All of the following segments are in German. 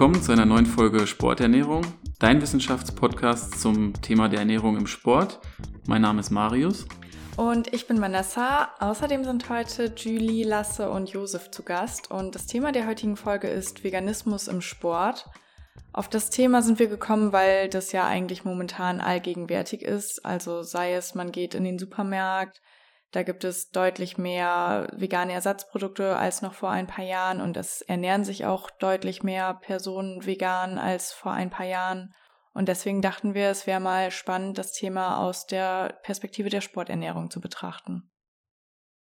willkommen zu einer neuen Folge Sporternährung, dein Wissenschaftspodcast zum Thema der Ernährung im Sport. Mein Name ist Marius. Und ich bin Vanessa. Außerdem sind heute Julie, Lasse und Josef zu Gast. Und das Thema der heutigen Folge ist Veganismus im Sport. Auf das Thema sind wir gekommen, weil das ja eigentlich momentan allgegenwärtig ist. Also sei es, man geht in den Supermarkt, da gibt es deutlich mehr vegane Ersatzprodukte als noch vor ein paar Jahren und es ernähren sich auch deutlich mehr Personen vegan als vor ein paar Jahren. Und deswegen dachten wir, es wäre mal spannend, das Thema aus der Perspektive der Sporternährung zu betrachten.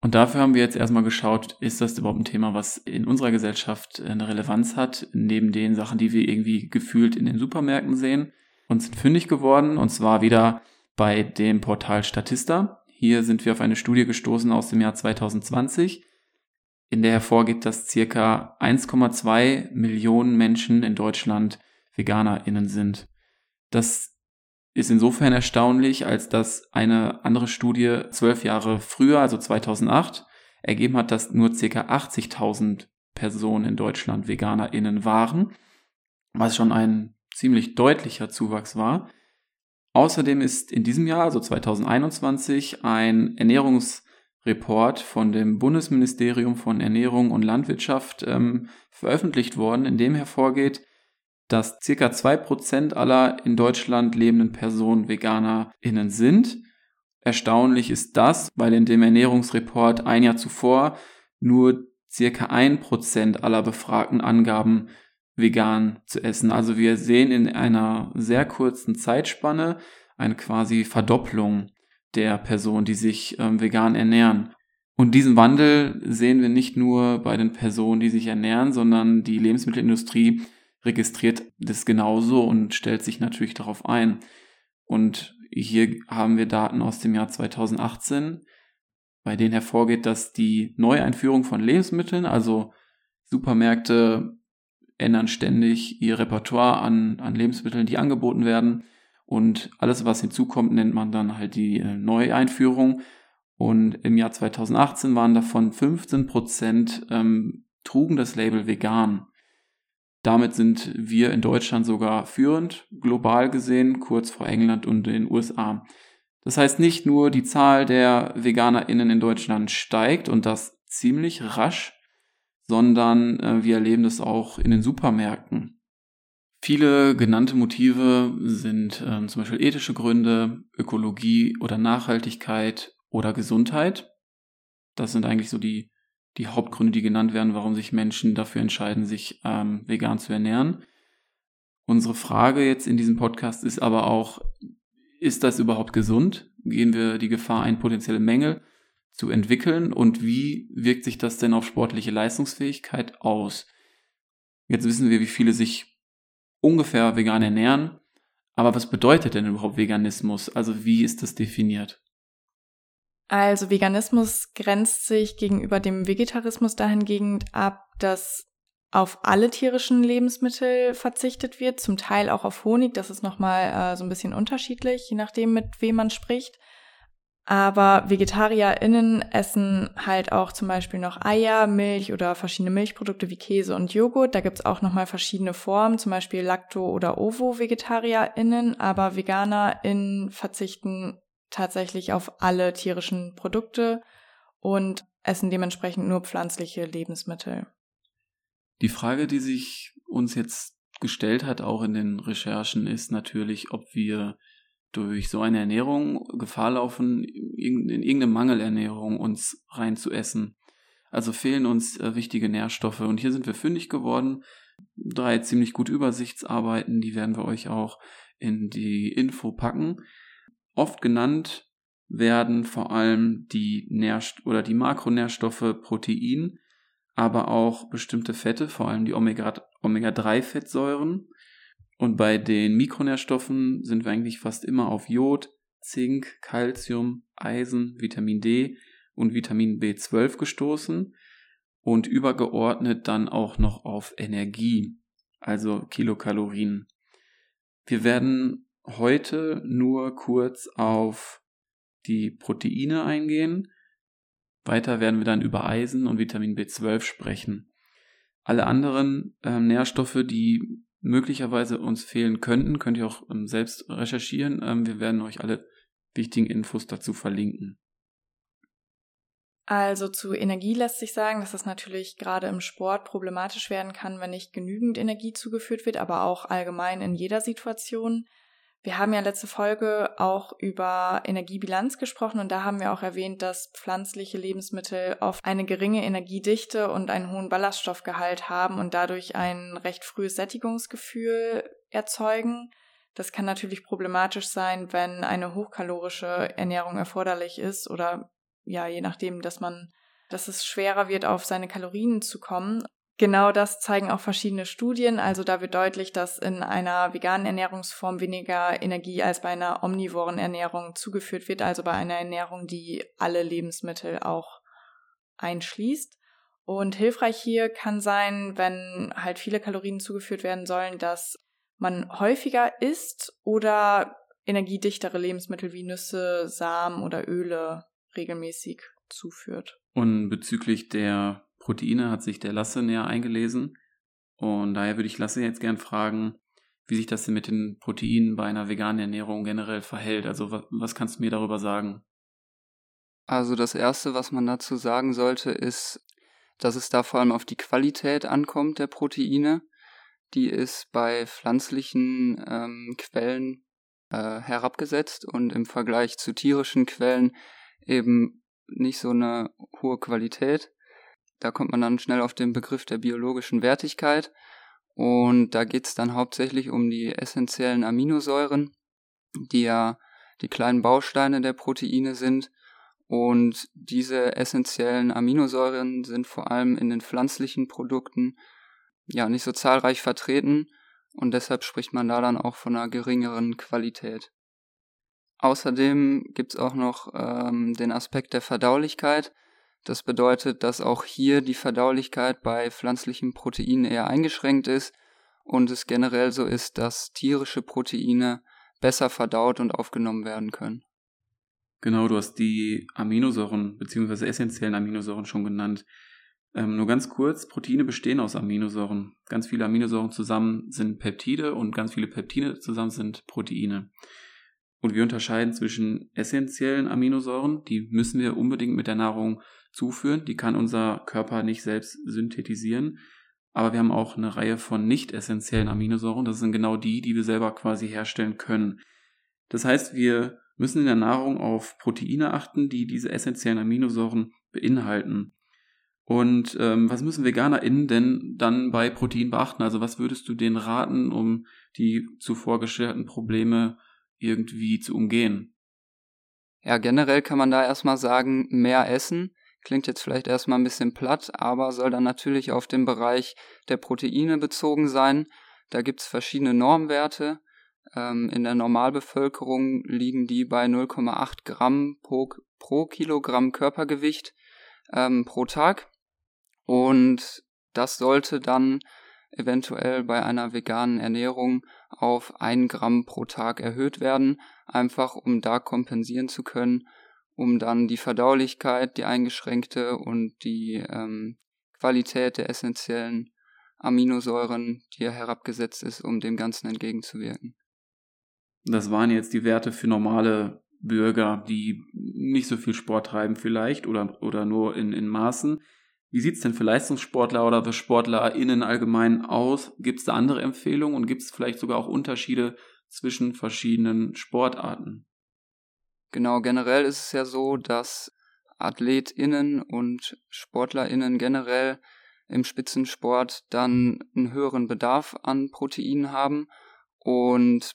Und dafür haben wir jetzt erstmal geschaut, ist das überhaupt ein Thema, was in unserer Gesellschaft eine Relevanz hat, neben den Sachen, die wir irgendwie gefühlt in den Supermärkten sehen. Und sind fündig geworden, und zwar wieder bei dem Portal Statista. Hier sind wir auf eine Studie gestoßen aus dem Jahr 2020, in der hervorgeht, dass circa 1,2 Millionen Menschen in Deutschland VeganerInnen sind. Das ist insofern erstaunlich, als dass eine andere Studie zwölf Jahre früher, also 2008, ergeben hat, dass nur circa 80.000 Personen in Deutschland VeganerInnen waren, was schon ein ziemlich deutlicher Zuwachs war. Außerdem ist in diesem Jahr, also 2021, ein Ernährungsreport von dem Bundesministerium von Ernährung und Landwirtschaft ähm, veröffentlicht worden, in dem hervorgeht, dass zwei Prozent aller in Deutschland lebenden Personen VeganerInnen sind. Erstaunlich ist das, weil in dem Ernährungsreport ein Jahr zuvor nur ein Prozent aller Befragten angaben, vegan zu essen. Also wir sehen in einer sehr kurzen Zeitspanne eine quasi Verdopplung der Personen, die sich ähm, vegan ernähren. Und diesen Wandel sehen wir nicht nur bei den Personen, die sich ernähren, sondern die Lebensmittelindustrie registriert das genauso und stellt sich natürlich darauf ein. Und hier haben wir Daten aus dem Jahr 2018, bei denen hervorgeht, dass die Neueinführung von Lebensmitteln, also Supermärkte ändern ständig ihr Repertoire an, an Lebensmitteln, die angeboten werden. Und alles, was hinzukommt, nennt man dann halt die äh, Neueinführung. Und im Jahr 2018 waren davon 15 Prozent ähm, trugen das Label vegan. Damit sind wir in Deutschland sogar führend, global gesehen, kurz vor England und den USA. Das heißt, nicht nur die Zahl der VeganerInnen in Deutschland steigt und das ziemlich rasch, sondern äh, wir erleben das auch in den Supermärkten. Viele genannte Motive sind äh, zum Beispiel ethische Gründe, Ökologie oder Nachhaltigkeit oder Gesundheit. Das sind eigentlich so die, die Hauptgründe, die genannt werden, warum sich Menschen dafür entscheiden, sich ähm, vegan zu ernähren. Unsere Frage jetzt in diesem Podcast ist aber auch, ist das überhaupt gesund? Gehen wir die Gefahr ein, potenzielle Mängel zu entwickeln und wie wirkt sich das denn auf sportliche Leistungsfähigkeit aus? Jetzt wissen wir, wie viele sich ungefähr vegan ernähren, aber was bedeutet denn überhaupt Veganismus? Also wie ist das definiert? Also Veganismus grenzt sich gegenüber dem Vegetarismus dahingehend ab, dass auf alle tierischen Lebensmittel verzichtet wird, zum Teil auch auf Honig. Das ist nochmal äh, so ein bisschen unterschiedlich, je nachdem, mit wem man spricht. Aber VegetarierInnen essen halt auch zum Beispiel noch Eier, Milch oder verschiedene Milchprodukte wie Käse und Joghurt. Da gibt's auch nochmal verschiedene Formen, zum Beispiel Lacto- oder Ovo-VegetarierInnen. Aber VeganerInnen verzichten tatsächlich auf alle tierischen Produkte und essen dementsprechend nur pflanzliche Lebensmittel. Die Frage, die sich uns jetzt gestellt hat, auch in den Recherchen, ist natürlich, ob wir durch so eine Ernährung Gefahr laufen, in irgendeine Mangelernährung uns reinzuessen. Also fehlen uns äh, wichtige Nährstoffe. Und hier sind wir fündig geworden. Drei ziemlich gute Übersichtsarbeiten, die werden wir euch auch in die Info packen. Oft genannt werden vor allem die Nährst oder die Makronährstoffe Protein, aber auch bestimmte Fette, vor allem die Omega-3-Fettsäuren. Und bei den Mikronährstoffen sind wir eigentlich fast immer auf Jod, Zink, Calcium, Eisen, Vitamin D und Vitamin B12 gestoßen und übergeordnet dann auch noch auf Energie, also Kilokalorien. Wir werden heute nur kurz auf die Proteine eingehen. Weiter werden wir dann über Eisen und Vitamin B12 sprechen. Alle anderen äh, Nährstoffe, die möglicherweise uns fehlen könnten, könnt ihr auch ähm, selbst recherchieren. Ähm, wir werden euch alle wichtigen Infos dazu verlinken. Also zu Energie lässt sich sagen, dass es natürlich gerade im Sport problematisch werden kann, wenn nicht genügend Energie zugeführt wird, aber auch allgemein in jeder Situation. Wir haben ja letzte Folge auch über Energiebilanz gesprochen und da haben wir auch erwähnt, dass pflanzliche Lebensmittel oft eine geringe Energiedichte und einen hohen Ballaststoffgehalt haben und dadurch ein recht frühes Sättigungsgefühl erzeugen. Das kann natürlich problematisch sein, wenn eine hochkalorische Ernährung erforderlich ist oder ja, je nachdem, dass man, dass es schwerer wird, auf seine Kalorien zu kommen. Genau das zeigen auch verschiedene Studien. Also da wird deutlich, dass in einer veganen Ernährungsform weniger Energie als bei einer omnivoren Ernährung zugeführt wird, also bei einer Ernährung, die alle Lebensmittel auch einschließt. Und hilfreich hier kann sein, wenn halt viele Kalorien zugeführt werden sollen, dass man häufiger isst oder energiedichtere Lebensmittel wie Nüsse, Samen oder Öle regelmäßig zuführt. Und bezüglich der Proteine hat sich der Lasse näher eingelesen. Und daher würde ich Lasse jetzt gern fragen, wie sich das denn mit den Proteinen bei einer veganen Ernährung generell verhält. Also was, was kannst du mir darüber sagen? Also das Erste, was man dazu sagen sollte, ist, dass es da vor allem auf die Qualität ankommt der Proteine. Die ist bei pflanzlichen ähm, Quellen äh, herabgesetzt und im Vergleich zu tierischen Quellen eben nicht so eine hohe Qualität. Da kommt man dann schnell auf den Begriff der biologischen Wertigkeit. Und da geht es dann hauptsächlich um die essentiellen Aminosäuren, die ja die kleinen Bausteine der Proteine sind. Und diese essentiellen Aminosäuren sind vor allem in den pflanzlichen Produkten ja nicht so zahlreich vertreten und deshalb spricht man da dann auch von einer geringeren Qualität. Außerdem gibt es auch noch ähm, den Aspekt der Verdaulichkeit. Das bedeutet, dass auch hier die Verdaulichkeit bei pflanzlichen Proteinen eher eingeschränkt ist und es generell so ist, dass tierische Proteine besser verdaut und aufgenommen werden können. Genau, du hast die Aminosäuren bzw. essentiellen Aminosäuren schon genannt. Ähm, nur ganz kurz, Proteine bestehen aus Aminosäuren. Ganz viele Aminosäuren zusammen sind Peptide und ganz viele Peptide zusammen sind Proteine. Und wir unterscheiden zwischen essentiellen Aminosäuren, die müssen wir unbedingt mit der Nahrung zuführen, die kann unser Körper nicht selbst synthetisieren. Aber wir haben auch eine Reihe von nicht essentiellen Aminosäuren, das sind genau die, die wir selber quasi herstellen können. Das heißt, wir müssen in der Nahrung auf Proteine achten, die diese essentiellen Aminosäuren beinhalten. Und ähm, was müssen VeganerInnen denn dann bei Protein beachten? Also was würdest du denen raten, um die zuvor geschilderten Probleme irgendwie zu umgehen? Ja, generell kann man da erstmal sagen, mehr essen. Klingt jetzt vielleicht erstmal ein bisschen platt, aber soll dann natürlich auf den Bereich der Proteine bezogen sein. Da gibt's verschiedene Normwerte. Ähm, in der Normalbevölkerung liegen die bei 0,8 Gramm pro, pro Kilogramm Körpergewicht ähm, pro Tag. Und das sollte dann eventuell bei einer veganen Ernährung auf ein Gramm pro Tag erhöht werden, einfach um da kompensieren zu können, um dann die Verdaulichkeit, die eingeschränkte und die ähm, Qualität der essentiellen Aminosäuren, die ja herabgesetzt ist, um dem Ganzen entgegenzuwirken. Das waren jetzt die Werte für normale Bürger, die nicht so viel Sport treiben vielleicht oder, oder nur in, in Maßen. Wie sieht es denn für Leistungssportler oder für SportlerInnen allgemein aus? Gibt es da andere Empfehlungen und gibt es vielleicht sogar auch Unterschiede zwischen verschiedenen Sportarten? Genau, generell ist es ja so, dass AthletInnen und SportlerInnen generell im Spitzensport dann einen höheren Bedarf an Proteinen haben und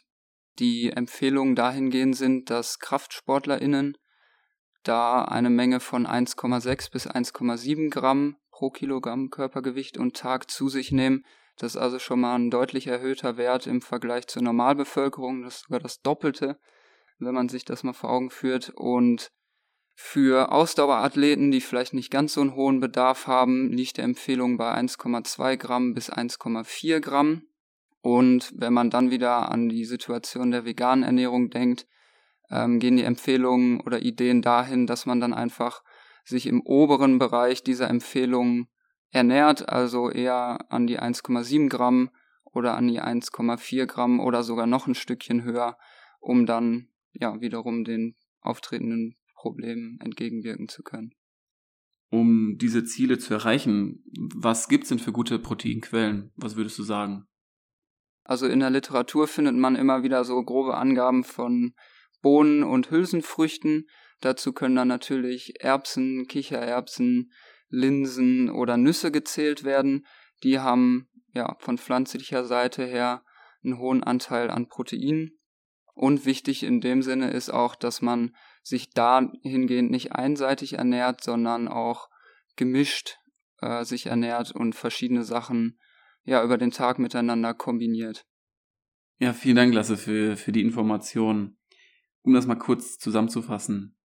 die Empfehlungen dahingehend sind, dass KraftsportlerInnen da eine Menge von 1,6 bis 1,7 Gramm pro Kilogramm Körpergewicht und Tag zu sich nehmen. Das ist also schon mal ein deutlich erhöhter Wert im Vergleich zur Normalbevölkerung. Das ist sogar das Doppelte, wenn man sich das mal vor Augen führt. Und für Ausdauerathleten, die vielleicht nicht ganz so einen hohen Bedarf haben, liegt die Empfehlung bei 1,2 Gramm bis 1,4 Gramm. Und wenn man dann wieder an die Situation der veganen Ernährung denkt, ähm, gehen die Empfehlungen oder Ideen dahin, dass man dann einfach sich im oberen Bereich dieser Empfehlungen ernährt, also eher an die 1,7 Gramm oder an die 1,4 Gramm oder sogar noch ein Stückchen höher, um dann ja wiederum den auftretenden Problemen entgegenwirken zu können. Um diese Ziele zu erreichen, was gibt's denn für gute Proteinquellen? Was würdest du sagen? Also in der Literatur findet man immer wieder so grobe Angaben von Bohnen und Hülsenfrüchten. Dazu können dann natürlich Erbsen, Kichererbsen, Linsen oder Nüsse gezählt werden. Die haben ja von pflanzlicher Seite her einen hohen Anteil an Proteinen. Und wichtig in dem Sinne ist auch, dass man sich dahingehend nicht einseitig ernährt, sondern auch gemischt äh, sich ernährt und verschiedene Sachen ja über den Tag miteinander kombiniert. Ja, vielen Dank, Lasse, für, für die Informationen. Um das mal kurz zusammenzufassen.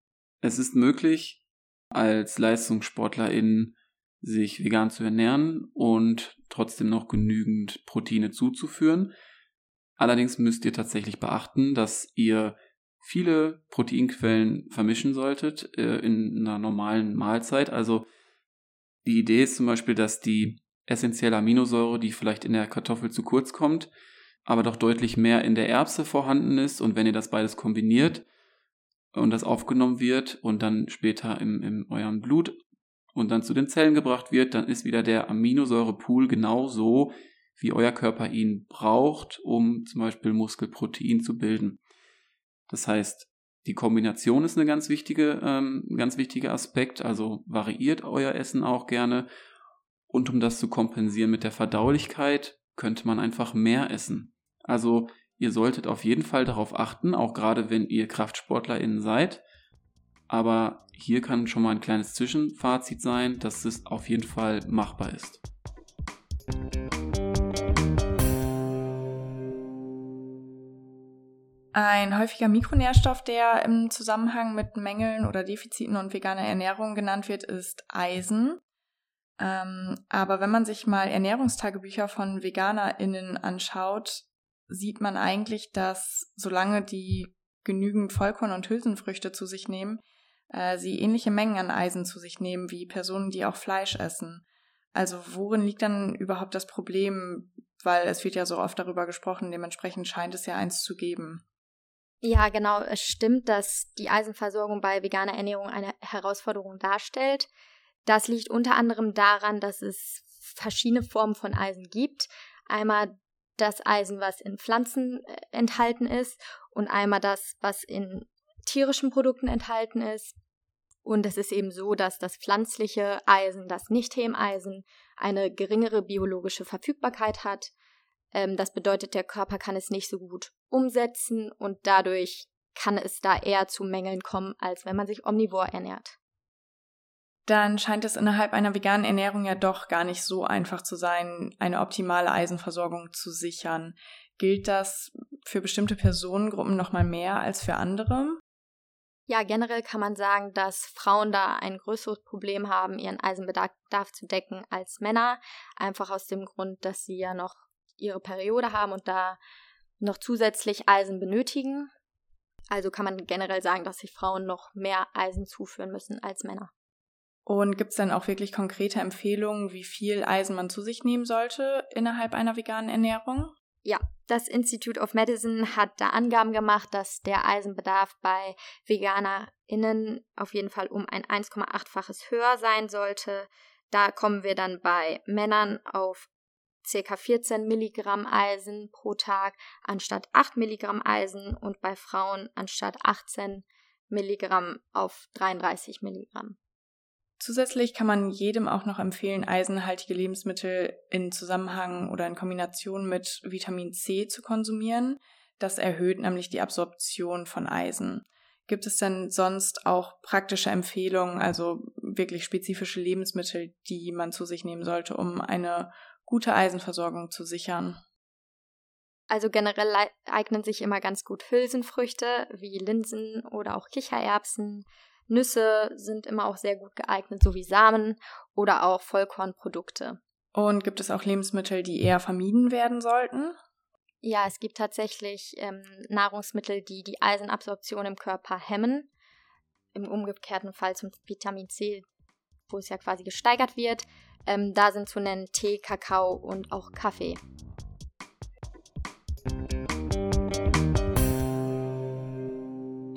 Es ist möglich, als Leistungssportlerin sich vegan zu ernähren und trotzdem noch genügend Proteine zuzuführen. Allerdings müsst ihr tatsächlich beachten, dass ihr viele Proteinquellen vermischen solltet äh, in einer normalen Mahlzeit. Also die Idee ist zum Beispiel, dass die essentielle Aminosäure, die vielleicht in der Kartoffel zu kurz kommt, aber doch deutlich mehr in der Erbse vorhanden ist. Und wenn ihr das beides kombiniert und das aufgenommen wird und dann später im, in eurem Blut und dann zu den Zellen gebracht wird, dann ist wieder der Aminosäurepool genau so, wie euer Körper ihn braucht, um zum Beispiel Muskelprotein zu bilden. Das heißt, die Kombination ist eine ganz wichtige, ähm, ganz wichtiger Aspekt. Also variiert euer Essen auch gerne. Und um das zu kompensieren mit der Verdaulichkeit, könnte man einfach mehr essen. Also ihr solltet auf jeden Fall darauf achten, auch gerade wenn ihr KraftsportlerInnen seid. Aber hier kann schon mal ein kleines Zwischenfazit sein, dass es auf jeden Fall machbar ist. Ein häufiger Mikronährstoff, der im Zusammenhang mit Mängeln oder Defiziten und veganer Ernährung genannt wird, ist Eisen. Ähm, aber wenn man sich mal Ernährungstagebücher von VeganerInnen anschaut, sieht man eigentlich, dass solange die genügend Vollkorn- und Hülsenfrüchte zu sich nehmen, äh, sie ähnliche Mengen an Eisen zu sich nehmen wie Personen, die auch Fleisch essen. Also worin liegt dann überhaupt das Problem? Weil es wird ja so oft darüber gesprochen, dementsprechend scheint es ja eins zu geben. Ja, genau. Es stimmt, dass die Eisenversorgung bei veganer Ernährung eine Herausforderung darstellt. Das liegt unter anderem daran, dass es verschiedene Formen von Eisen gibt. Einmal das Eisen, was in Pflanzen äh, enthalten ist und einmal das, was in tierischen Produkten enthalten ist. Und es ist eben so, dass das pflanzliche Eisen, das Nicht-Hemeisen, eine geringere biologische Verfügbarkeit hat ähm, das bedeutet, der Körper kann es nicht so gut umsetzen und dadurch kann es da eher zu Mängeln kommen, als wenn man sich omnivor ernährt. Dann scheint es innerhalb einer veganen Ernährung ja doch gar nicht so einfach zu sein, eine optimale Eisenversorgung zu sichern. Gilt das für bestimmte Personengruppen noch mal mehr als für andere? Ja, generell kann man sagen, dass Frauen da ein größeres Problem haben, ihren Eisenbedarf zu decken als Männer, einfach aus dem Grund, dass sie ja noch ihre Periode haben und da noch zusätzlich Eisen benötigen. Also kann man generell sagen, dass sich Frauen noch mehr Eisen zuführen müssen als Männer. Und gibt es dann auch wirklich konkrete Empfehlungen, wie viel Eisen man zu sich nehmen sollte innerhalb einer veganen Ernährung? Ja, das Institute of Medicine hat da Angaben gemacht, dass der Eisenbedarf bei VeganerInnen auf jeden Fall um ein 1,8-faches höher sein sollte. Da kommen wir dann bei Männern auf ca. 14 Milligramm Eisen pro Tag anstatt 8 Milligramm Eisen und bei Frauen anstatt 18 Milligramm auf 33 Milligramm. Zusätzlich kann man jedem auch noch empfehlen, eisenhaltige Lebensmittel in Zusammenhang oder in Kombination mit Vitamin C zu konsumieren. Das erhöht nämlich die Absorption von Eisen. Gibt es denn sonst auch praktische Empfehlungen, also wirklich spezifische Lebensmittel, die man zu sich nehmen sollte, um eine gute Eisenversorgung zu sichern. Also generell eignen sich immer ganz gut Hülsenfrüchte wie Linsen oder auch Kichererbsen. Nüsse sind immer auch sehr gut geeignet, sowie Samen oder auch Vollkornprodukte. Und gibt es auch Lebensmittel, die eher vermieden werden sollten? Ja, es gibt tatsächlich ähm, Nahrungsmittel, die die Eisenabsorption im Körper hemmen. Im umgekehrten Fall zum Vitamin C wo es ja quasi gesteigert wird. Ähm, da sind zu nennen Tee, Kakao und auch Kaffee.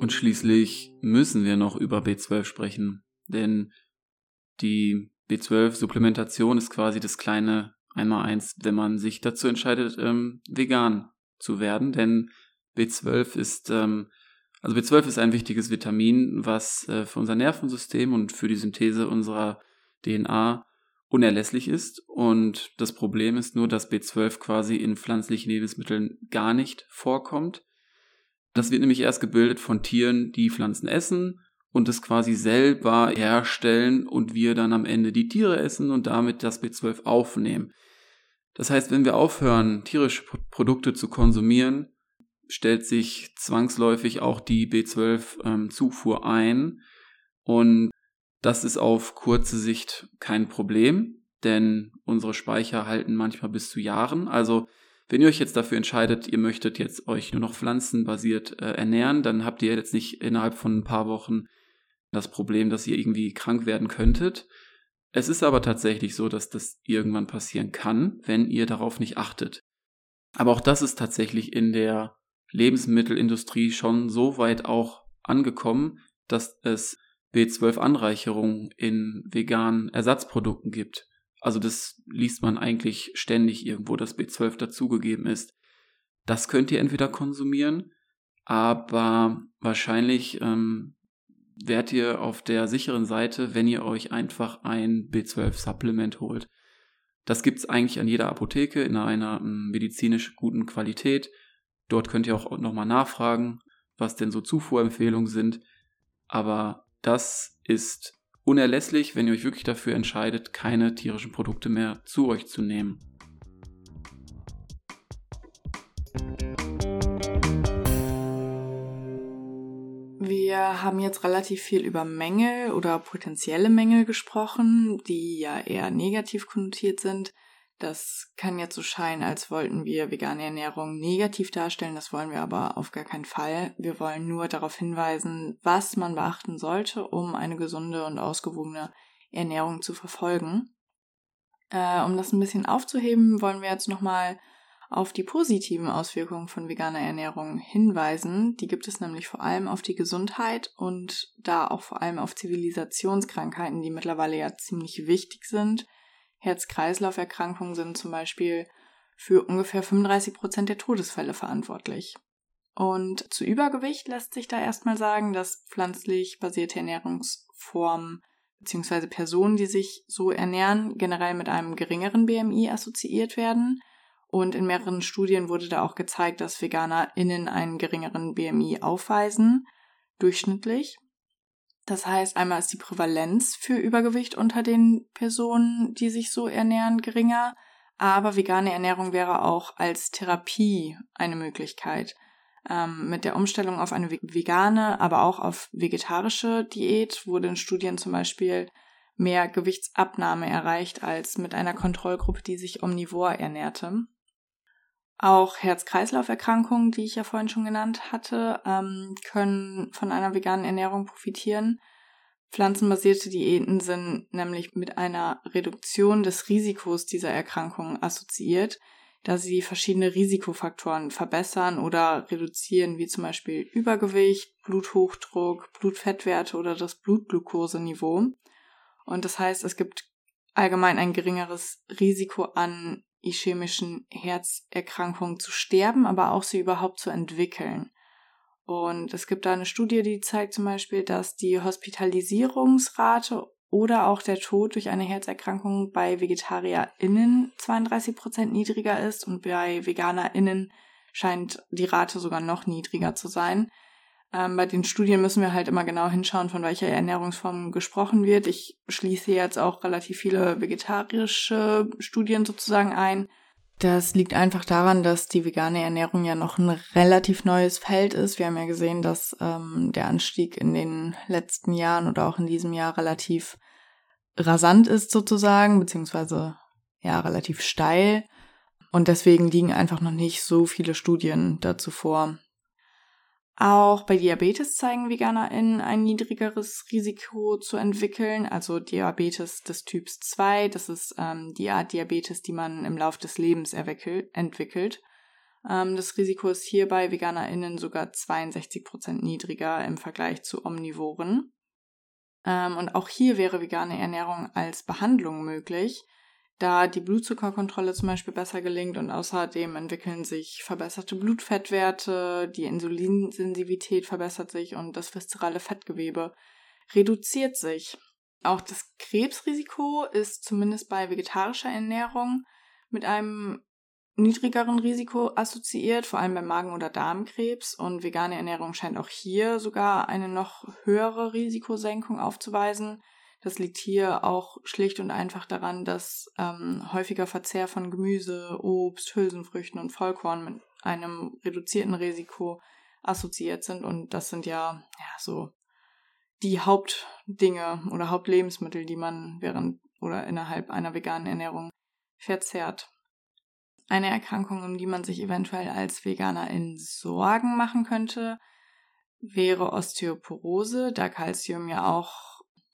Und schließlich müssen wir noch über B12 sprechen, denn die B12-Supplementation ist quasi das kleine Einmaleins, wenn man sich dazu entscheidet, ähm, vegan zu werden, denn B12 ist, ähm, also B12 ist ein wichtiges Vitamin, was äh, für unser Nervensystem und für die Synthese unserer DNA unerlässlich ist. Und das Problem ist nur, dass B12 quasi in pflanzlichen Lebensmitteln gar nicht vorkommt. Das wird nämlich erst gebildet von Tieren, die Pflanzen essen und es quasi selber herstellen und wir dann am Ende die Tiere essen und damit das B12 aufnehmen. Das heißt, wenn wir aufhören, tierische Produkte zu konsumieren, stellt sich zwangsläufig auch die B12-Zufuhr ähm, ein. Und das ist auf kurze Sicht kein Problem, denn unsere Speicher halten manchmal bis zu Jahren. Also wenn ihr euch jetzt dafür entscheidet, ihr möchtet jetzt euch nur noch pflanzenbasiert äh, ernähren, dann habt ihr jetzt nicht innerhalb von ein paar Wochen das Problem, dass ihr irgendwie krank werden könntet. Es ist aber tatsächlich so, dass das irgendwann passieren kann, wenn ihr darauf nicht achtet. Aber auch das ist tatsächlich in der Lebensmittelindustrie schon so weit auch angekommen, dass es B12-Anreicherungen in veganen Ersatzprodukten gibt. Also das liest man eigentlich ständig irgendwo, dass B12 dazugegeben ist. Das könnt ihr entweder konsumieren, aber wahrscheinlich ähm, wärt ihr auf der sicheren Seite, wenn ihr euch einfach ein B12-Supplement holt. Das gibt's eigentlich an jeder Apotheke in einer ähm, medizinisch guten Qualität. Dort könnt ihr auch nochmal nachfragen, was denn so Zufuhrempfehlungen sind. Aber das ist unerlässlich, wenn ihr euch wirklich dafür entscheidet, keine tierischen Produkte mehr zu euch zu nehmen. Wir haben jetzt relativ viel über Mängel oder potenzielle Mängel gesprochen, die ja eher negativ konnotiert sind. Das kann jetzt so scheinen, als wollten wir vegane Ernährung negativ darstellen. Das wollen wir aber auf gar keinen Fall. Wir wollen nur darauf hinweisen, was man beachten sollte, um eine gesunde und ausgewogene Ernährung zu verfolgen. Äh, um das ein bisschen aufzuheben, wollen wir jetzt nochmal auf die positiven Auswirkungen von veganer Ernährung hinweisen. Die gibt es nämlich vor allem auf die Gesundheit und da auch vor allem auf Zivilisationskrankheiten, die mittlerweile ja ziemlich wichtig sind. Herz-Kreislauf-Erkrankungen sind zum Beispiel für ungefähr 35 Prozent der Todesfälle verantwortlich. Und zu Übergewicht lässt sich da erstmal sagen, dass pflanzlich basierte Ernährungsformen bzw. Personen, die sich so ernähren, generell mit einem geringeren BMI assoziiert werden. Und in mehreren Studien wurde da auch gezeigt, dass VeganerInnen einen geringeren BMI aufweisen, durchschnittlich. Das heißt, einmal ist die Prävalenz für Übergewicht unter den Personen, die sich so ernähren, geringer, aber vegane Ernährung wäre auch als Therapie eine Möglichkeit. Ähm, mit der Umstellung auf eine vegane, aber auch auf vegetarische Diät wurde in Studien zum Beispiel mehr Gewichtsabnahme erreicht als mit einer Kontrollgruppe, die sich omnivor ernährte. Auch Herz-Kreislauf-Erkrankungen, die ich ja vorhin schon genannt hatte, ähm, können von einer veganen Ernährung profitieren. Pflanzenbasierte Diäten sind nämlich mit einer Reduktion des Risikos dieser Erkrankungen assoziiert, da sie verschiedene Risikofaktoren verbessern oder reduzieren, wie zum Beispiel Übergewicht, Bluthochdruck, Blutfettwerte oder das Blutglukoseniveau. Und das heißt, es gibt allgemein ein geringeres Risiko an ischämischen Herzerkrankungen zu sterben, aber auch sie überhaupt zu entwickeln. Und es gibt da eine Studie, die zeigt zum Beispiel, dass die Hospitalisierungsrate oder auch der Tod durch eine Herzerkrankung bei VegetarierInnen 32 Prozent niedriger ist und bei VeganerInnen scheint die Rate sogar noch niedriger zu sein. Ähm, bei den Studien müssen wir halt immer genau hinschauen, von welcher Ernährungsform gesprochen wird. Ich schließe jetzt auch relativ viele vegetarische Studien sozusagen ein. Das liegt einfach daran, dass die vegane Ernährung ja noch ein relativ neues Feld ist. Wir haben ja gesehen, dass ähm, der Anstieg in den letzten Jahren oder auch in diesem Jahr relativ rasant ist sozusagen, beziehungsweise ja relativ steil. Und deswegen liegen einfach noch nicht so viele Studien dazu vor. Auch bei Diabetes zeigen VeganerInnen ein niedrigeres Risiko zu entwickeln, also Diabetes des Typs 2. Das ist ähm, die Art Diabetes, die man im Laufe des Lebens entwickelt. Ähm, das Risiko ist hier bei VeganerInnen sogar 62 Prozent niedriger im Vergleich zu Omnivoren. Ähm, und auch hier wäre vegane Ernährung als Behandlung möglich da die Blutzuckerkontrolle zum Beispiel besser gelingt und außerdem entwickeln sich verbesserte Blutfettwerte, die Insulinsensitivität verbessert sich und das viszerale Fettgewebe reduziert sich. Auch das Krebsrisiko ist zumindest bei vegetarischer Ernährung mit einem niedrigeren Risiko assoziiert, vor allem bei Magen- oder Darmkrebs. Und vegane Ernährung scheint auch hier sogar eine noch höhere Risikosenkung aufzuweisen. Das liegt hier auch schlicht und einfach daran, dass ähm, häufiger Verzehr von Gemüse, Obst, Hülsenfrüchten und Vollkorn mit einem reduzierten Risiko assoziiert sind. Und das sind ja, ja so die Hauptdinge oder Hauptlebensmittel, die man während oder innerhalb einer veganen Ernährung verzehrt. Eine Erkrankung, um die man sich eventuell als Veganer in Sorgen machen könnte, wäre Osteoporose, da Calcium ja auch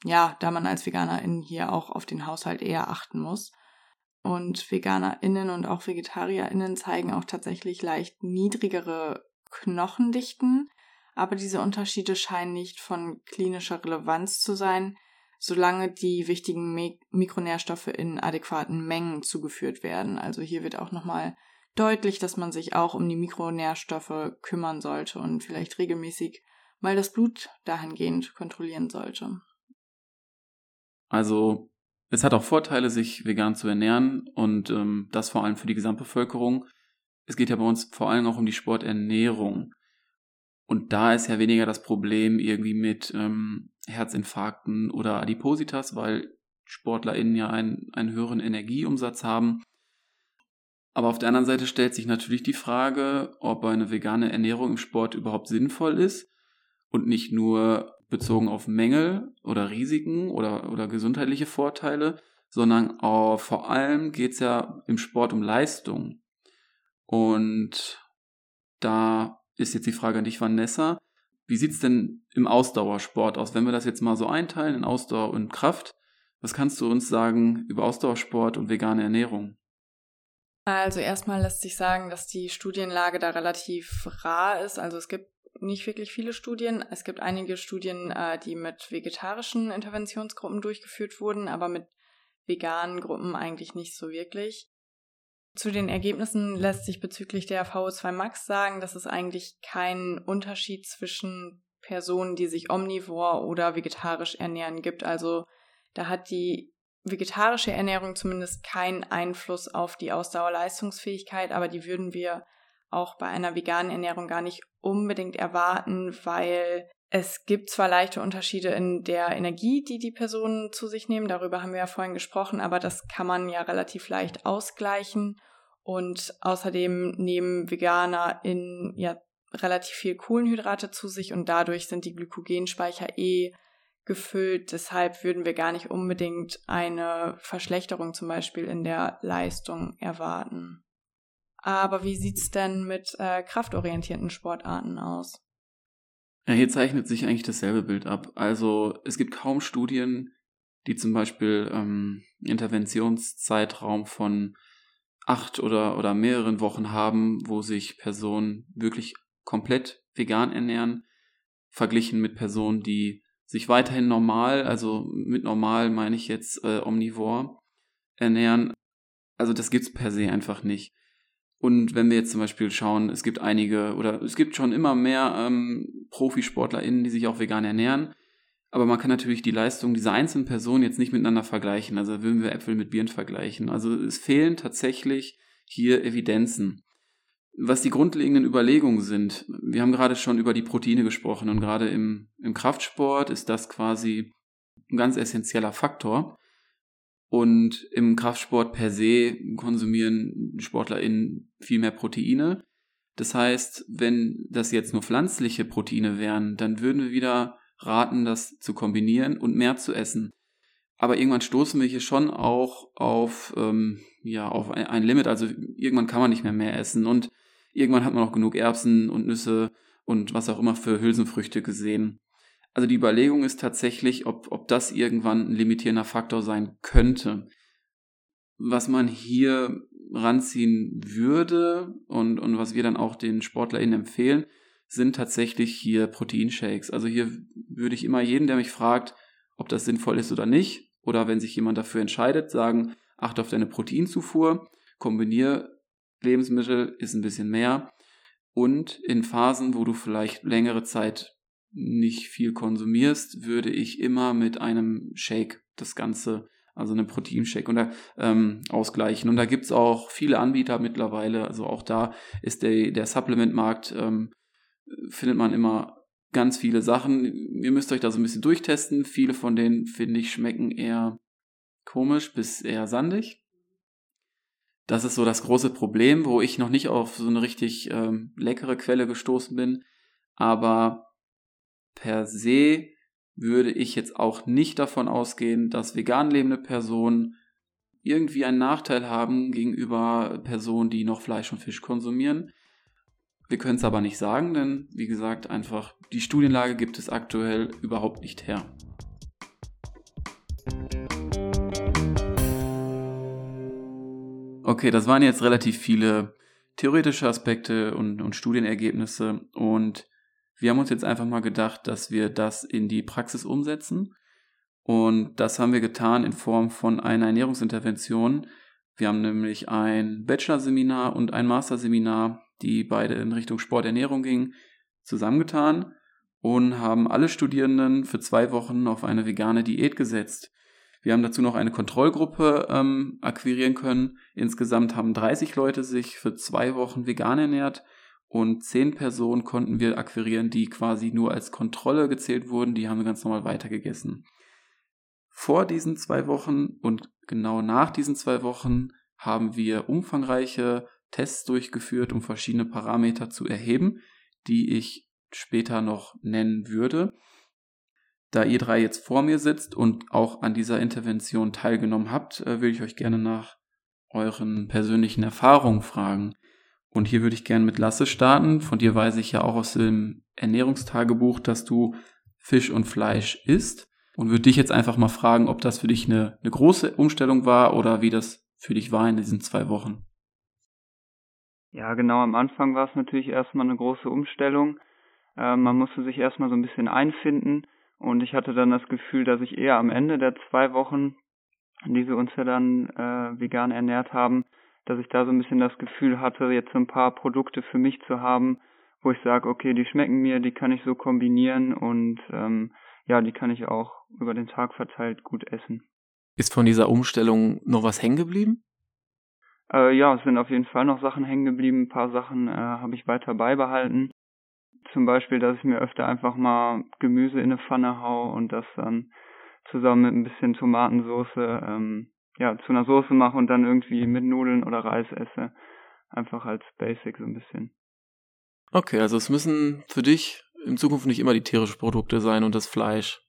ja, da man als Veganerin hier auch auf den Haushalt eher achten muss. Und VeganerInnen und auch VegetarierInnen zeigen auch tatsächlich leicht niedrigere Knochendichten, aber diese Unterschiede scheinen nicht von klinischer Relevanz zu sein, solange die wichtigen Mikronährstoffe in adäquaten Mengen zugeführt werden. Also hier wird auch nochmal deutlich, dass man sich auch um die Mikronährstoffe kümmern sollte und vielleicht regelmäßig mal das Blut dahingehend kontrollieren sollte. Also es hat auch Vorteile, sich vegan zu ernähren und ähm, das vor allem für die Gesamtbevölkerung. Es geht ja bei uns vor allem auch um die Sporternährung. Und da ist ja weniger das Problem irgendwie mit ähm, Herzinfarkten oder Adipositas, weil SportlerInnen ja einen, einen höheren Energieumsatz haben. Aber auf der anderen Seite stellt sich natürlich die Frage, ob eine vegane Ernährung im Sport überhaupt sinnvoll ist und nicht nur bezogen auf Mängel oder Risiken oder, oder gesundheitliche Vorteile, sondern auch, vor allem geht es ja im Sport um Leistung. Und da ist jetzt die Frage an dich, Vanessa. Wie sieht es denn im Ausdauersport aus? Wenn wir das jetzt mal so einteilen in Ausdauer und Kraft, was kannst du uns sagen über Ausdauersport und vegane Ernährung? Also erstmal lässt sich sagen, dass die Studienlage da relativ rar ist. Also es gibt nicht wirklich viele Studien. Es gibt einige Studien, äh, die mit vegetarischen Interventionsgruppen durchgeführt wurden, aber mit veganen Gruppen eigentlich nicht so wirklich. Zu den Ergebnissen lässt sich bezüglich der VO2 Max sagen, dass es eigentlich keinen Unterschied zwischen Personen, die sich omnivor oder vegetarisch ernähren gibt. Also da hat die vegetarische Ernährung zumindest keinen Einfluss auf die Ausdauerleistungsfähigkeit, aber die würden wir auch bei einer veganen Ernährung gar nicht unbedingt erwarten, weil es gibt zwar leichte Unterschiede in der Energie, die die Personen zu sich nehmen, darüber haben wir ja vorhin gesprochen, aber das kann man ja relativ leicht ausgleichen. Und außerdem nehmen Veganer in ja relativ viel Kohlenhydrate zu sich und dadurch sind die Glykogenspeicher eh gefüllt. Deshalb würden wir gar nicht unbedingt eine Verschlechterung zum Beispiel in der Leistung erwarten. Aber wie sieht's denn mit äh, kraftorientierten Sportarten aus? Ja, hier zeichnet sich eigentlich dasselbe Bild ab. Also es gibt kaum Studien, die zum Beispiel ähm, Interventionszeitraum von acht oder, oder mehreren Wochen haben, wo sich Personen wirklich komplett vegan ernähren, verglichen mit Personen, die sich weiterhin normal, also mit normal meine ich jetzt äh, omnivor, ernähren. Also das gibt's per se einfach nicht. Und wenn wir jetzt zum Beispiel schauen, es gibt einige oder es gibt schon immer mehr ähm, ProfisportlerInnen, die sich auch vegan ernähren. Aber man kann natürlich die Leistung dieser einzelnen Personen jetzt nicht miteinander vergleichen. Also würden wir Äpfel mit Birnen vergleichen. Also es fehlen tatsächlich hier Evidenzen. Was die grundlegenden Überlegungen sind, wir haben gerade schon über die Proteine gesprochen und gerade im, im Kraftsport ist das quasi ein ganz essentieller Faktor. Und im Kraftsport per se konsumieren SportlerInnen viel mehr Proteine. Das heißt, wenn das jetzt nur pflanzliche Proteine wären, dann würden wir wieder raten, das zu kombinieren und mehr zu essen. Aber irgendwann stoßen wir hier schon auch auf, ähm, ja, auf ein Limit. Also irgendwann kann man nicht mehr mehr essen und irgendwann hat man auch genug Erbsen und Nüsse und was auch immer für Hülsenfrüchte gesehen. Also die Überlegung ist tatsächlich, ob, ob das irgendwann ein limitierender Faktor sein könnte. Was man hier ranziehen würde und, und was wir dann auch den SportlerInnen empfehlen, sind tatsächlich hier Proteinshakes. Also hier würde ich immer jeden, der mich fragt, ob das sinnvoll ist oder nicht, oder wenn sich jemand dafür entscheidet, sagen, achte auf deine Proteinzufuhr, kombiniere Lebensmittel, ist ein bisschen mehr. Und in Phasen, wo du vielleicht längere Zeit nicht viel konsumierst, würde ich immer mit einem Shake das Ganze, also einem Proteinshake oder ähm, ausgleichen. Und da gibt's auch viele Anbieter mittlerweile. Also auch da ist der, der Supplementmarkt, ähm, findet man immer ganz viele Sachen. Ihr müsst euch da so ein bisschen durchtesten. Viele von denen, finde ich, schmecken eher komisch bis eher sandig. Das ist so das große Problem, wo ich noch nicht auf so eine richtig ähm, leckere Quelle gestoßen bin. Aber per se würde ich jetzt auch nicht davon ausgehen, dass vegan lebende Personen irgendwie einen Nachteil haben gegenüber Personen, die noch Fleisch und Fisch konsumieren. Wir können es aber nicht sagen, denn wie gesagt, einfach die Studienlage gibt es aktuell überhaupt nicht her. Okay, das waren jetzt relativ viele theoretische Aspekte und, und Studienergebnisse und wir haben uns jetzt einfach mal gedacht, dass wir das in die Praxis umsetzen und das haben wir getan in Form von einer Ernährungsintervention. Wir haben nämlich ein Bachelorseminar und ein Masterseminar, die beide in Richtung Sporternährung gingen, zusammengetan und haben alle Studierenden für zwei Wochen auf eine vegane Diät gesetzt. Wir haben dazu noch eine Kontrollgruppe ähm, akquirieren können. Insgesamt haben 30 Leute sich für zwei Wochen vegan ernährt und 10 Personen konnten wir akquirieren, die quasi nur als Kontrolle gezählt wurden. Die haben wir ganz normal weitergegessen. Vor diesen zwei Wochen und genau nach diesen zwei Wochen haben wir umfangreiche Tests durchgeführt, um verschiedene Parameter zu erheben, die ich später noch nennen würde. Da ihr drei jetzt vor mir sitzt und auch an dieser Intervention teilgenommen habt, äh, würde ich euch gerne nach euren persönlichen Erfahrungen fragen. Und hier würde ich gerne mit Lasse starten. Von dir weiß ich ja auch aus dem Ernährungstagebuch, dass du Fisch und Fleisch isst. Und würde dich jetzt einfach mal fragen, ob das für dich eine, eine große Umstellung war oder wie das für dich war in diesen zwei Wochen. Ja, genau. Am Anfang war es natürlich erstmal eine große Umstellung. Äh, man musste sich erstmal so ein bisschen einfinden. Und ich hatte dann das Gefühl, dass ich eher am Ende der zwei Wochen, die wir uns ja dann äh, vegan ernährt haben, dass ich da so ein bisschen das Gefühl hatte, jetzt so ein paar Produkte für mich zu haben, wo ich sage, okay, die schmecken mir, die kann ich so kombinieren und ähm, ja, die kann ich auch über den Tag verteilt gut essen. Ist von dieser Umstellung noch was hängen geblieben? Äh, ja, es sind auf jeden Fall noch Sachen hängen geblieben. Ein paar Sachen äh, habe ich weiter beibehalten. Zum Beispiel, dass ich mir öfter einfach mal Gemüse in eine Pfanne hau und das dann zusammen mit ein bisschen Tomatensauce ähm, ja, zu einer Soße mache und dann irgendwie mit Nudeln oder Reis esse. Einfach als Basic so ein bisschen. Okay, also es müssen für dich in Zukunft nicht immer die tierischen Produkte sein und das Fleisch.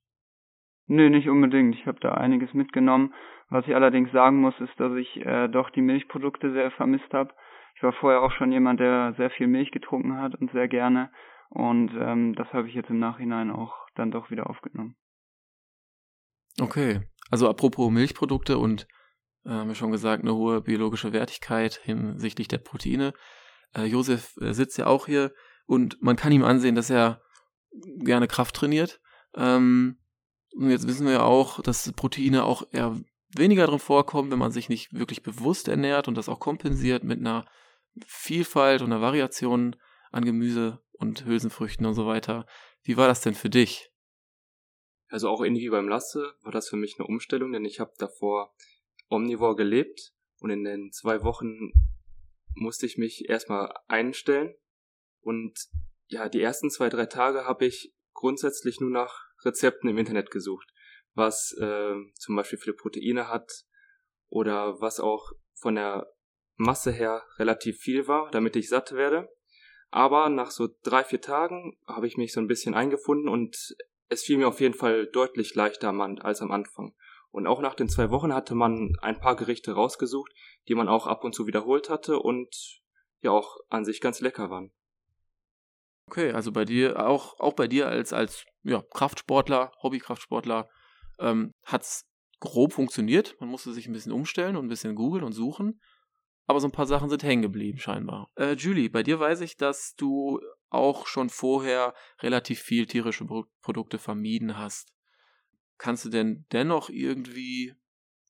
Nee, nicht unbedingt. Ich habe da einiges mitgenommen. Was ich allerdings sagen muss, ist, dass ich äh, doch die Milchprodukte sehr vermisst habe. Ich war vorher auch schon jemand, der sehr viel Milch getrunken hat und sehr gerne. Und ähm, das habe ich jetzt im Nachhinein auch dann doch wieder aufgenommen. Okay, also apropos Milchprodukte und haben wir schon gesagt, eine hohe biologische Wertigkeit hinsichtlich der Proteine. Äh, Josef äh, sitzt ja auch hier und man kann ihm ansehen, dass er gerne Kraft trainiert. Ähm, und jetzt wissen wir ja auch, dass Proteine auch eher weniger drin vorkommen, wenn man sich nicht wirklich bewusst ernährt und das auch kompensiert mit einer Vielfalt und einer Variation an Gemüse und Hülsenfrüchten und so weiter. Wie war das denn für dich? Also auch ähnlich wie beim Lasse war das für mich eine Umstellung, denn ich habe davor omnivor gelebt und in den zwei Wochen musste ich mich erstmal einstellen und ja, die ersten zwei, drei Tage habe ich grundsätzlich nur nach Rezepten im Internet gesucht, was äh, zum Beispiel viele Proteine hat oder was auch von der Masse her relativ viel war, damit ich satt werde. Aber nach so drei, vier Tagen habe ich mich so ein bisschen eingefunden und es fiel mir auf jeden Fall deutlich leichter als am Anfang. Und auch nach den zwei Wochen hatte man ein paar Gerichte rausgesucht, die man auch ab und zu wiederholt hatte und ja auch an sich ganz lecker waren. Okay, also bei dir, auch, auch bei dir als, als ja, Kraftsportler, Hobbykraftsportler, ähm, hat es grob funktioniert. Man musste sich ein bisschen umstellen und ein bisschen googeln und suchen. Aber so ein paar Sachen sind hängen geblieben, scheinbar. Äh, Julie, bei dir weiß ich, dass du auch schon vorher relativ viel tierische Pro Produkte vermieden hast. Kannst du denn dennoch irgendwie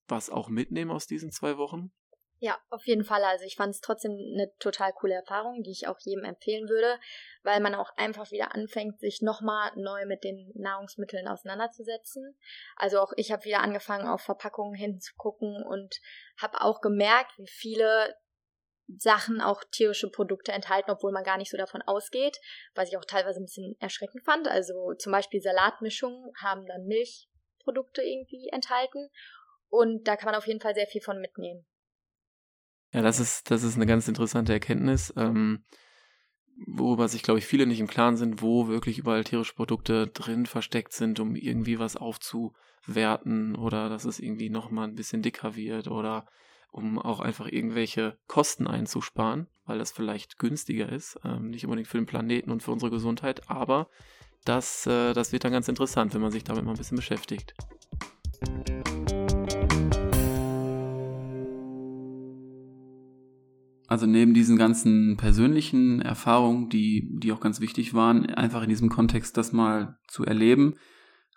was auch mitnehmen aus diesen zwei Wochen? Ja, auf jeden Fall. Also ich fand es trotzdem eine total coole Erfahrung, die ich auch jedem empfehlen würde, weil man auch einfach wieder anfängt, sich nochmal neu mit den Nahrungsmitteln auseinanderzusetzen. Also auch ich habe wieder angefangen, auf Verpackungen hinzugucken und habe auch gemerkt, wie viele Sachen auch tierische Produkte enthalten, obwohl man gar nicht so davon ausgeht, was ich auch teilweise ein bisschen erschreckend fand. Also zum Beispiel Salatmischungen haben dann Milchprodukte irgendwie enthalten und da kann man auf jeden Fall sehr viel von mitnehmen. Ja, das ist, das ist eine ganz interessante Erkenntnis, ähm, worüber sich, glaube ich, viele nicht im Klaren sind, wo wirklich überall tierische Produkte drin versteckt sind, um irgendwie was aufzuwerten oder dass es irgendwie nochmal ein bisschen dicker wird oder um auch einfach irgendwelche Kosten einzusparen, weil das vielleicht günstiger ist, ähm, nicht unbedingt für den Planeten und für unsere Gesundheit, aber das, äh, das wird dann ganz interessant, wenn man sich damit mal ein bisschen beschäftigt. Also neben diesen ganzen persönlichen Erfahrungen, die, die auch ganz wichtig waren, einfach in diesem Kontext das mal zu erleben,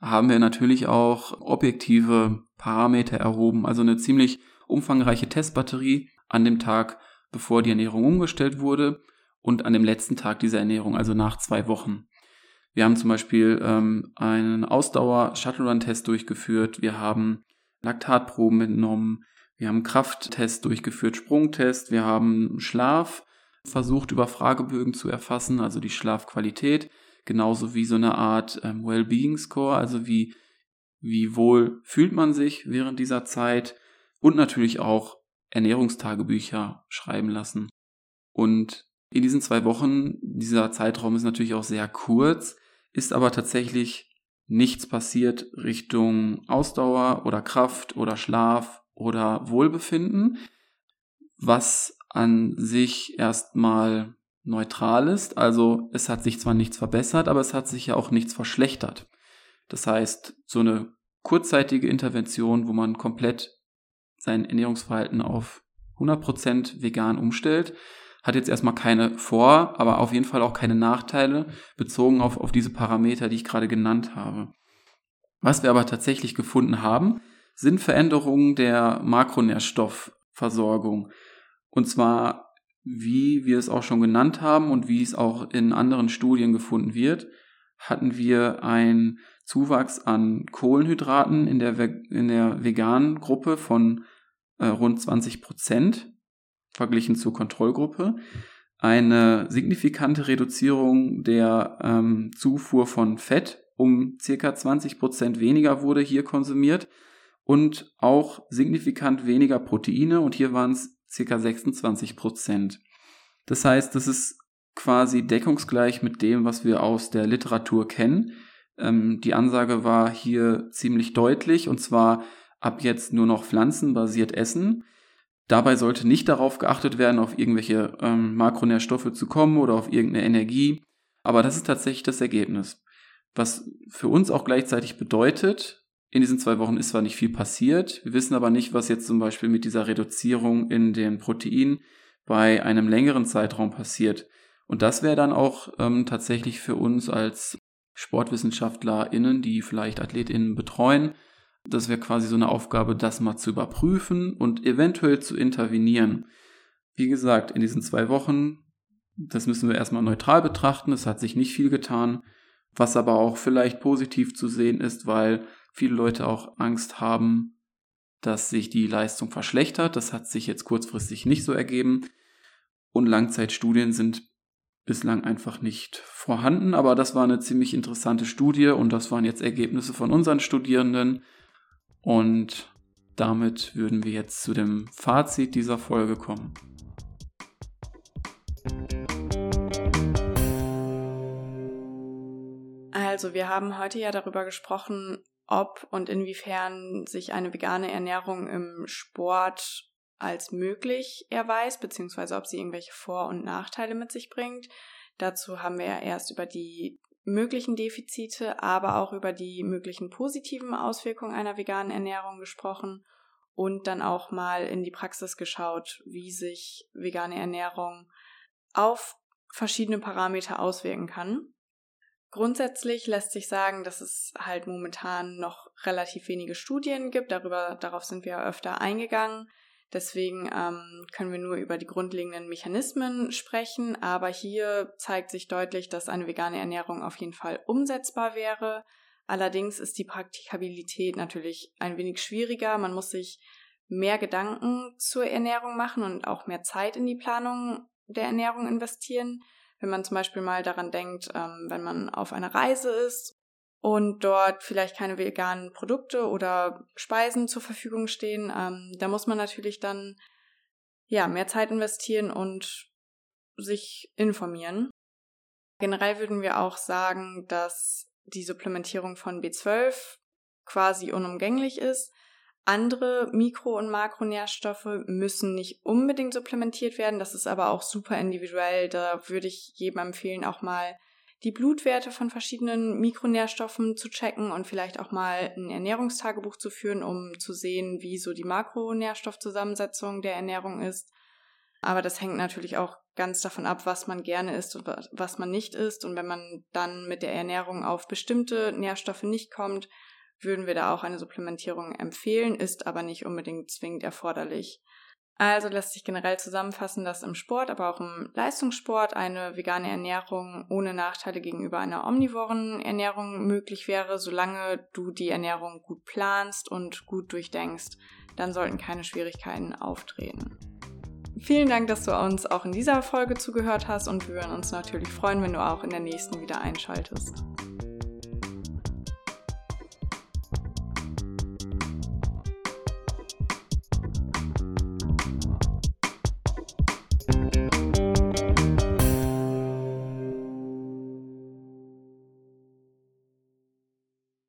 haben wir natürlich auch objektive Parameter erhoben, also eine ziemlich umfangreiche Testbatterie an dem Tag, bevor die Ernährung umgestellt wurde und an dem letzten Tag dieser Ernährung, also nach zwei Wochen. Wir haben zum Beispiel ähm, einen Ausdauer-Shuttle-Run-Test durchgeführt, wir haben Laktatproben entnommen, wir haben Krafttest durchgeführt, Sprungtest, wir haben Schlaf versucht über Fragebögen zu erfassen, also die Schlafqualität, genauso wie so eine Art ähm, Wellbeing Score, also wie, wie wohl fühlt man sich während dieser Zeit. Und natürlich auch Ernährungstagebücher schreiben lassen. Und in diesen zwei Wochen, dieser Zeitraum ist natürlich auch sehr kurz, ist aber tatsächlich nichts passiert Richtung Ausdauer oder Kraft oder Schlaf oder Wohlbefinden, was an sich erstmal neutral ist. Also es hat sich zwar nichts verbessert, aber es hat sich ja auch nichts verschlechtert. Das heißt, so eine kurzzeitige Intervention, wo man komplett sein Ernährungsverhalten auf 100% vegan umstellt, hat jetzt erstmal keine Vor-, aber auf jeden Fall auch keine Nachteile bezogen auf, auf diese Parameter, die ich gerade genannt habe. Was wir aber tatsächlich gefunden haben, sind Veränderungen der Makronährstoffversorgung. Und zwar, wie wir es auch schon genannt haben und wie es auch in anderen Studien gefunden wird, hatten wir einen Zuwachs an Kohlenhydraten in der, in der veganen Gruppe von äh, rund 20 Prozent verglichen zur Kontrollgruppe. Eine signifikante Reduzierung der ähm, Zufuhr von Fett um circa 20 Prozent weniger wurde hier konsumiert und auch signifikant weniger Proteine und hier waren es ca. 26 Prozent. Das heißt, das ist quasi deckungsgleich mit dem, was wir aus der Literatur kennen. Ähm, die Ansage war hier ziemlich deutlich und zwar ab jetzt nur noch pflanzenbasiert essen. Dabei sollte nicht darauf geachtet werden, auf irgendwelche ähm, Makronährstoffe zu kommen oder auf irgendeine Energie. Aber das ist tatsächlich das Ergebnis. Was für uns auch gleichzeitig bedeutet, in diesen zwei Wochen ist zwar nicht viel passiert, wir wissen aber nicht, was jetzt zum Beispiel mit dieser Reduzierung in den Proteinen bei einem längeren Zeitraum passiert. Und das wäre dann auch ähm, tatsächlich für uns als SportwissenschaftlerInnen, die vielleicht AthletInnen betreuen, das wäre quasi so eine Aufgabe, das mal zu überprüfen und eventuell zu intervenieren. Wie gesagt, in diesen zwei Wochen, das müssen wir erstmal neutral betrachten, es hat sich nicht viel getan, was aber auch vielleicht positiv zu sehen ist, weil viele Leute auch Angst haben, dass sich die Leistung verschlechtert. Das hat sich jetzt kurzfristig nicht so ergeben. Und Langzeitstudien sind bislang einfach nicht vorhanden. Aber das war eine ziemlich interessante Studie und das waren jetzt Ergebnisse von unseren Studierenden. Und damit würden wir jetzt zu dem Fazit dieser Folge kommen. Also wir haben heute ja darüber gesprochen, ob und inwiefern sich eine vegane Ernährung im Sport als möglich erweist, beziehungsweise ob sie irgendwelche Vor- und Nachteile mit sich bringt. Dazu haben wir ja erst über die möglichen Defizite, aber auch über die möglichen positiven Auswirkungen einer veganen Ernährung gesprochen und dann auch mal in die Praxis geschaut, wie sich vegane Ernährung auf verschiedene Parameter auswirken kann. Grundsätzlich lässt sich sagen, dass es halt momentan noch relativ wenige Studien gibt. Darüber, darauf sind wir öfter eingegangen. Deswegen ähm, können wir nur über die grundlegenden Mechanismen sprechen. Aber hier zeigt sich deutlich, dass eine vegane Ernährung auf jeden Fall umsetzbar wäre. Allerdings ist die Praktikabilität natürlich ein wenig schwieriger. Man muss sich mehr Gedanken zur Ernährung machen und auch mehr Zeit in die Planung der Ernährung investieren. Wenn man zum Beispiel mal daran denkt, ähm, wenn man auf einer Reise ist und dort vielleicht keine veganen Produkte oder Speisen zur Verfügung stehen, ähm, da muss man natürlich dann ja mehr Zeit investieren und sich informieren. Generell würden wir auch sagen, dass die Supplementierung von B12 quasi unumgänglich ist. Andere Mikro- und Makronährstoffe müssen nicht unbedingt supplementiert werden. Das ist aber auch super individuell. Da würde ich jedem empfehlen, auch mal die Blutwerte von verschiedenen Mikronährstoffen zu checken und vielleicht auch mal ein Ernährungstagebuch zu führen, um zu sehen, wie so die Makronährstoffzusammensetzung der Ernährung ist. Aber das hängt natürlich auch ganz davon ab, was man gerne isst und was man nicht isst. Und wenn man dann mit der Ernährung auf bestimmte Nährstoffe nicht kommt, würden wir da auch eine Supplementierung empfehlen, ist aber nicht unbedingt zwingend erforderlich. Also lässt sich generell zusammenfassen, dass im Sport, aber auch im Leistungssport eine vegane Ernährung ohne Nachteile gegenüber einer omnivoren Ernährung möglich wäre, solange du die Ernährung gut planst und gut durchdenkst. Dann sollten keine Schwierigkeiten auftreten. Vielen Dank, dass du uns auch in dieser Folge zugehört hast und wir würden uns natürlich freuen, wenn du auch in der nächsten wieder einschaltest.